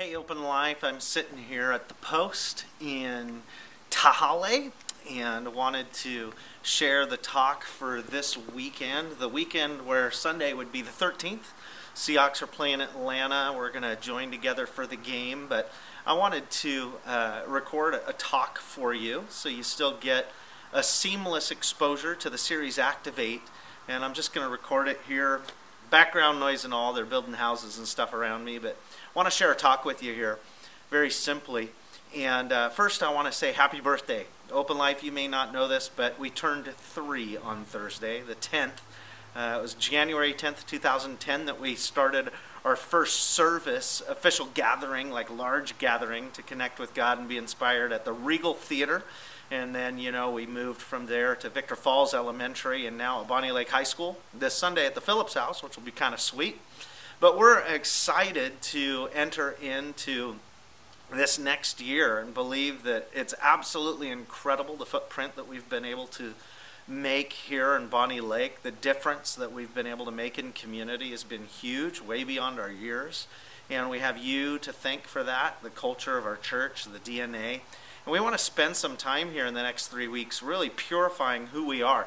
Hey, Open Life. I'm sitting here at the post in Tehaleh and wanted to share the talk for this weekend. The weekend where Sunday would be the 13th. Seahawks are playing Atlanta. We're going to join together for the game, but I wanted to uh, record a talk for you so you still get a seamless exposure to the series Activate. And I'm just going to record it here. Background noise and all. They're building houses and stuff around me, but I want to share a talk with you here very simply. And uh, first, I want to say happy birthday. Open Life, you may not know this, but we turned three on Thursday, the 10th. Uh, it was January 10th, 2010, that we started our first service, official gathering, like large gathering, to connect with God and be inspired at the Regal Theater and then, you know, we moved from there to Victor Falls Elementary and now at Bonney Lake High School this Sunday at the Phillips House, which will be kind of sweet. But we're excited to enter into this next year and believe that it's absolutely incredible the footprint that we've been able to make here in Bonney Lake. The difference that we've been able to make in community has been huge, way beyond our years. And we have you to thank for that, the culture of our church, the DNA. And we want to spend some time here in the next three weeks really purifying who we are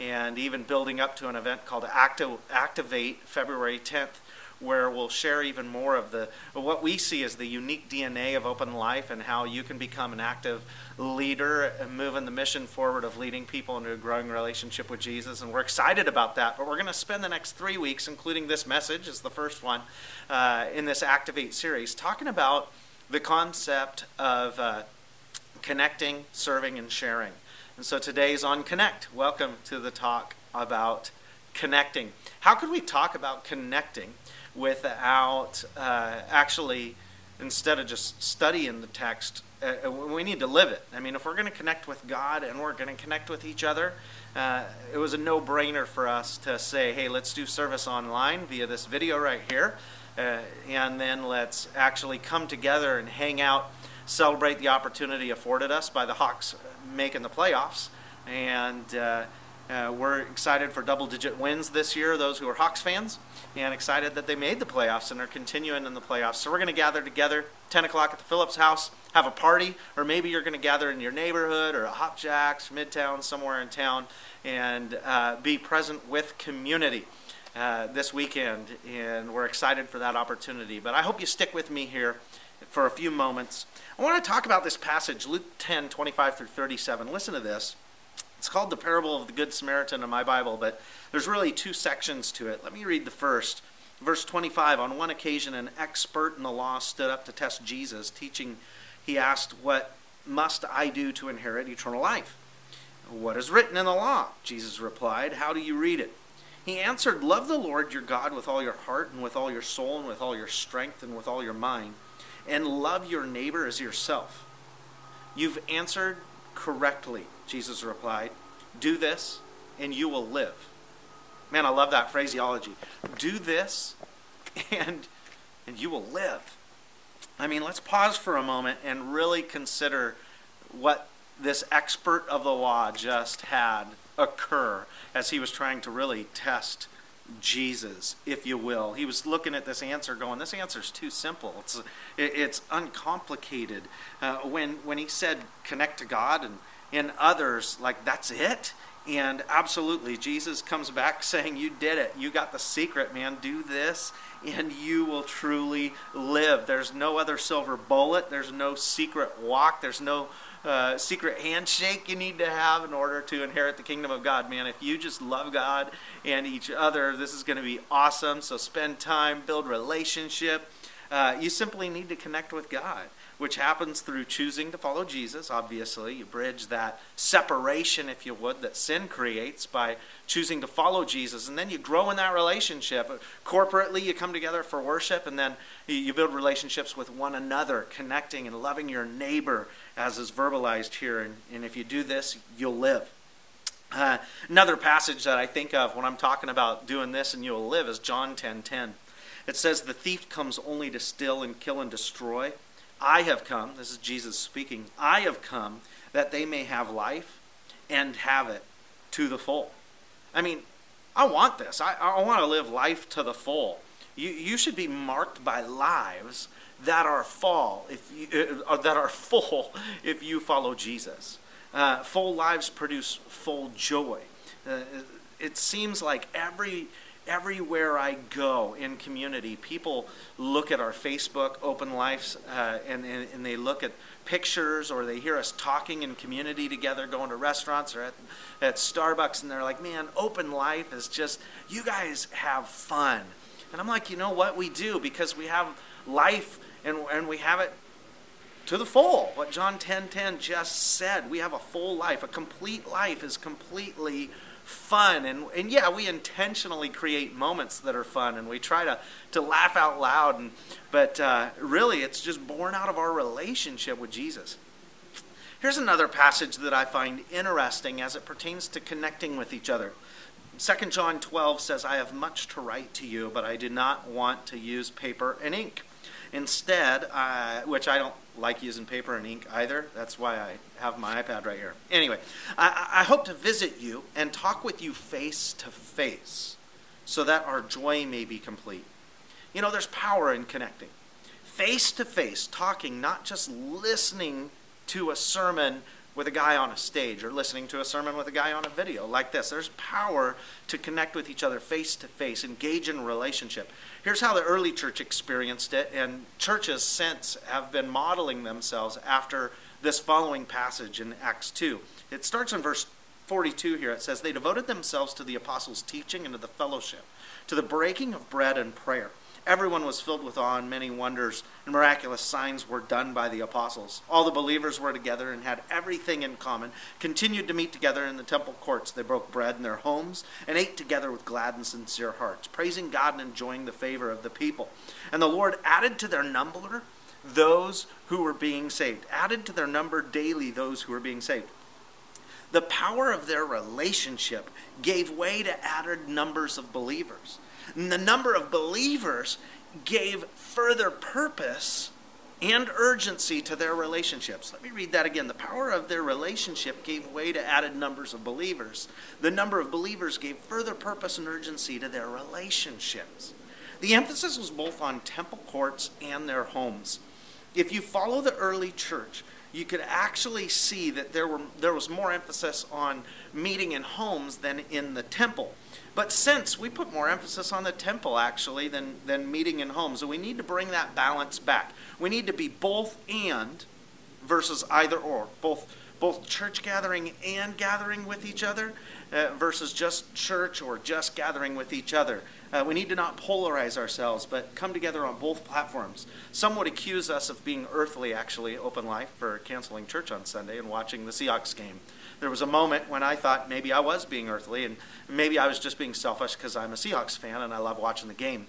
and even building up to an event called Activ- Activate February 10th where we'll share even more of the what we see as the unique DNA of open life and how you can become an active leader and moving the mission forward of leading people into a growing relationship with Jesus. And we're excited about that. But we're going to spend the next three weeks, including this message, is the first one uh, in this Activate series, talking about the concept of uh, connecting, serving, and sharing. And so today's on Connect. Welcome to the talk about connecting. How could we talk about connecting without uh, actually, instead of just studying the text, uh, we need to live it. I mean, if we're going to connect with God and we're going to connect with each other, uh, it was a no brainer for us to say, hey, let's do service online via this video right here. Uh, and then let's actually come together and hang out celebrate the opportunity afforded us by the Hawks making the playoffs. And uh, we're excited for double digit wins this year, those who are Hawks fans, and excited that they made the playoffs and are continuing in the playoffs. So we're going to gather together 10 o'clock at the Phillips house, have a party, or maybe you're going to gather in your neighborhood or a Hop Jacks, Midtown, somewhere in town, and uh, be present with community. Uh, this weekend, and we're excited for that opportunity. But I hope you stick with me here for a few moments I want to talk about this passage, Luke 10, 25 through 37. Listen to this. It's called the parable of the Good Samaritan in my Bible, but there's really two sections to it. Let me read the first. Verse 25 On one occasion, an expert in the law stood up to test Jesus, teaching. He asked, What must I do to inherit eternal life? What is written in the law? Jesus replied, How do you read it? He answered, Love the Lord your God with all your heart, and with all your soul, and with all your strength, and with all your mind and love your neighbor as yourself. You've answered correctly, Jesus replied. Do this, and you will live. Man, I love that phraseology. Do this, and, and you will live. I mean, let's pause for a moment and really consider what this expert of the law just had occur as he was trying to really test Jesus, if you will. He was looking at this answer, going, "This answer is too simple. It's it's uncomplicated." Uh, when when he said connect to God and in others, like that's it. And absolutely, Jesus comes back saying, "You did it. You got the secret, man. Do this, and you will truly live." There's no other silver bullet. There's no secret walk. There's no uh, secret handshake you need to have in order to inherit the kingdom of God. Man, if you just love God and each other, this is going to be awesome. So spend time, build relationship. Uh, you simply need to connect with God, which happens through choosing to follow Jesus. Obviously, you bridge that separation, if you would, that sin creates by choosing to follow Jesus. And then you grow in that relationship. Corporately, you come together for worship, and then you build relationships with one another, connecting and loving your neighbor as is verbalized here. And, and if you do this, you'll live. Uh, another passage that I think of when I'm talking about doing this and you'll live is John 10:10. 10, 10. It says, "The thief comes only to steal and kill and destroy. I have come." This is Jesus speaking. "I have come that they may have life and have it to the full." I mean, I want this. I, I want to live life to the full. You, you should be marked by lives that are fall if you, uh, that are full if you follow Jesus. Uh, full lives produce full joy. Uh, it seems like every everywhere I go in community, people look at our Facebook open lives uh, and, and, and, they look at pictures or they hear us talking in community together, going to restaurants or at, at Starbucks, and they're like, man, open life is just, you guys have fun. And I'm like, you know what? We do because we have life and, and we have it to the full. What John 10 10 just said. We have a full life. A complete life is completely fun. And, and yeah, we intentionally create moments that are fun and we try to, to laugh out loud. And, but uh, really, it's just born out of our relationship with Jesus. Here's another passage that I find interesting as it pertains to connecting with each other. 2 John 12 says, I have much to write to you, but I did not want to use paper and ink. Instead, uh, which I don't like using paper and ink either. That's why I have my iPad right here. Anyway, I, I hope to visit you and talk with you face to face so that our joy may be complete. You know, there's power in connecting. Face to face, talking, not just listening to a sermon with a guy on a stage or listening to a sermon with a guy on a video like this. There's power to connect with each other face to face, engage in relationship. Here's how the early church experienced it, and churches since have been modeling themselves after this following passage in Acts 2. It starts in verse 42 here. It says, They devoted themselves to the apostles' teaching and to the fellowship, to the breaking of bread and prayer. Everyone was filled with awe, and many wonders and miraculous signs were done by the apostles. All the believers were together and had everything in common, continued to meet together in the temple courts. They broke bread in their homes and ate together with glad and sincere hearts, praising God and enjoying the favor of the people. And the Lord added to their number those who were being saved, added to their number daily those who were being saved. The power of their relationship gave way to added numbers of believers. And the number of believers gave further purpose and urgency to their relationships. Let me read that again. The power of their relationship gave way to added numbers of believers. The number of believers gave further purpose and urgency to their relationships. The emphasis was both on temple courts and their homes. If you follow the early church, you could actually see that there, were, there was more emphasis on meeting in homes than in the temple. But since we put more emphasis on the temple actually than, than meeting in homes, so we need to bring that balance back. We need to be both and versus either or, both both church gathering and gathering with each other uh, versus just church or just gathering with each other. Uh, we need to not polarize ourselves, but come together on both platforms. Some would accuse us of being earthly, actually, open life, for canceling church on Sunday and watching the Seahawks game there was a moment when I thought maybe I was being earthly and maybe I was just being selfish because I'm a Seahawks fan and I love watching the game.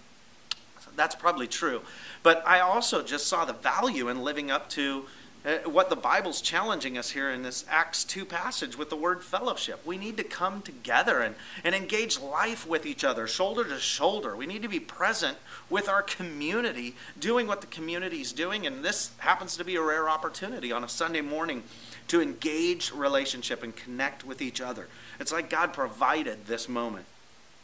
So that's probably true. But I also just saw the value in living up to uh, what the Bible's challenging us here in this Acts 2 passage with the word fellowship. We need to come together and, and engage life with each other, shoulder to shoulder. We need to be present with our community, doing what the community is doing. And this happens to be a rare opportunity on a Sunday morning to engage relationship and connect with each other. It's like God provided this moment.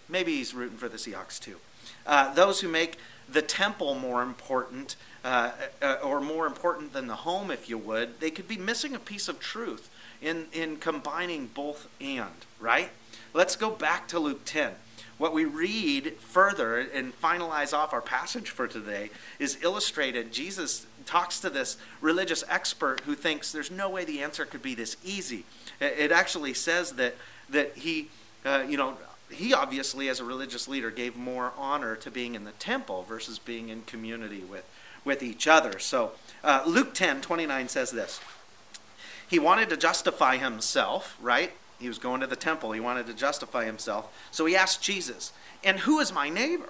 Maybe He's rooting for the Seahawks too. Uh, those who make the temple more important, uh, uh, or more important than the home, if you would, they could be missing a piece of truth in, in combining both and, right? Let's go back to Luke 10. What we read further and finalize off our passage for today is illustrated. Jesus talks to this religious expert who thinks there's no way the answer could be this easy. It actually says that that he, uh, you know, he obviously as a religious leader gave more honor to being in the temple versus being in community with with each other. So uh, Luke 10 29 says this. He wanted to justify himself, right? He was going to the temple. He wanted to justify himself. So he asked Jesus, And who is my neighbor?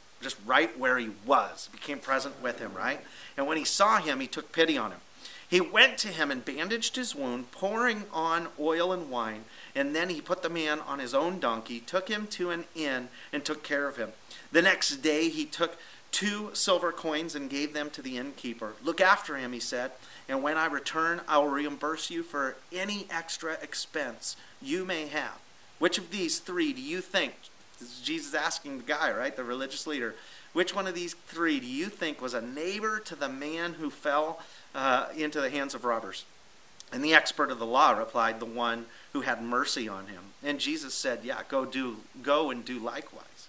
just right where he was, became present with him, right? And when he saw him, he took pity on him. He went to him and bandaged his wound, pouring on oil and wine. And then he put the man on his own donkey, took him to an inn, and took care of him. The next day he took two silver coins and gave them to the innkeeper. Look after him, he said, and when I return, I will reimburse you for any extra expense you may have. Which of these three do you think? Jesus asking the guy, right? The religious leader. Which one of these three do you think was a neighbor to the man who fell uh, into the hands of robbers? And the expert of the law replied, The one who had mercy on him. And Jesus said, Yeah, go do go and do likewise.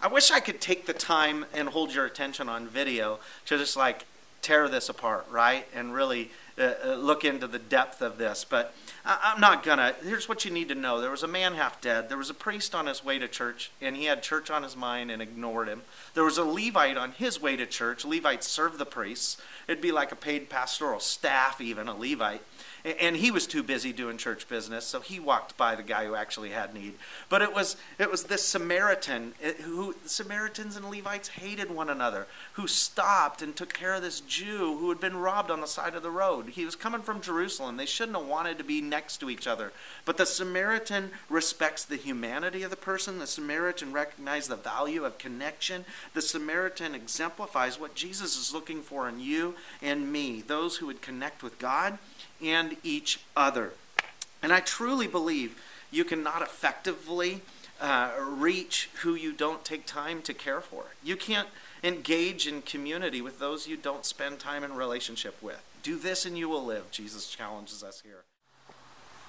I wish I could take the time and hold your attention on video to just like tear this apart, right? And really uh, uh, look into the depth of this. But I, am not gonna. Here's what you need to know: there was a man half dead. There was a priest on his way to church, and he had church on his mind and ignored him. There was a Levite on his way to church. Levites served the priests. It'd be like a paid pastoral staff, even a Levite. And he was too busy doing church business, so he walked by the guy who actually had need. But it was it was this Samaritan eh, who Samaritans and Levites hated one another, who stopped and took care of this Jew who had been robbed on the side of the road. He was coming from Jerusalem. They shouldn't have wanted to be next to each other. But the Samaritan respects the humanity of the person. The Samaritan recognizes the value of connection. The Samaritan exemplifies what Jesus is looking for in you and me, those who would connect with God and each other. And I truly believe you cannot effectively uh, reach who you don't take time to care for. You can't engage in community with those you don't spend time in relationship with. Do this and you will live, Jesus challenges us here.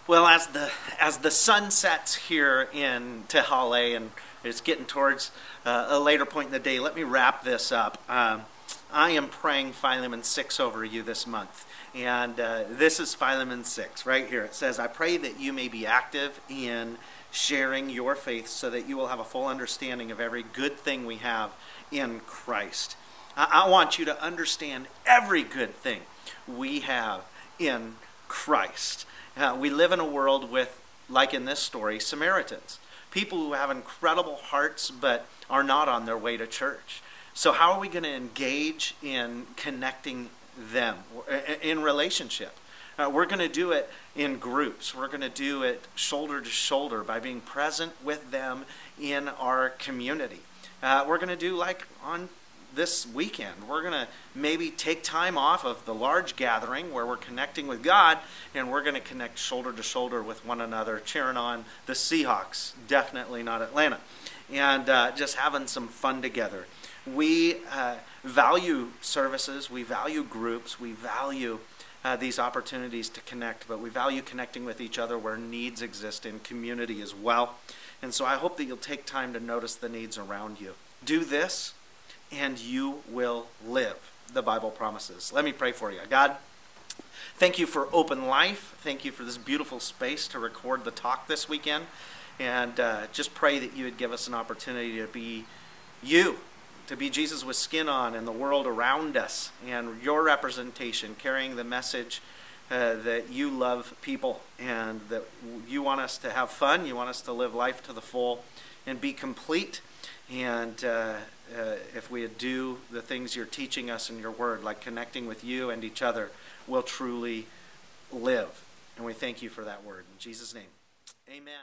Well, as the as the sun sets here in Tehaleh and it's getting towards uh, a later point in the day, let me wrap this up. Um, I am praying Philemon 6 over you this month. And uh, this is Philemon 6 right here. It says, I pray that you may be active in sharing your faith so that you will have a full understanding of every good thing we have in Christ. I, I want you to understand every good thing we have in Christ. Uh, we live in a world with, like in this story, Samaritans. People who have incredible hearts but are not on their way to church. So, how are we going to engage in connecting them in relationship. Uh, we're going to do it in groups. We're going to do it shoulder to shoulder by being present with them in our community. Uh, we're going to do like on this weekend. We're going to maybe take time off of the large gathering where we're connecting with God, and we're going to connect shoulder to shoulder with one another, cheering on the Seahawks, definitely not Atlanta, and uh, just having some fun together. We uh, value services, we value groups, we value uh, these opportunities to connect, but we value connecting with each other where needs exist in community as well. And so I hope that you'll take time to notice the needs around you. Do this, and you will live, the Bible promises. Let me pray for you. God, thank you for open life. Thank you for this beautiful space to record the talk this weekend. And uh, just pray that you would give us an opportunity to be you to be Jesus with skin on in the world around us, and your representation, carrying the message uh, that you love people and that you want us to have fun, you want us to live life to the full and be complete. And uh, uh, if we do the things you're teaching us in your word, like connecting with you and each other, we'll truly live. And we thank you for that word. In Jesus' name, amen.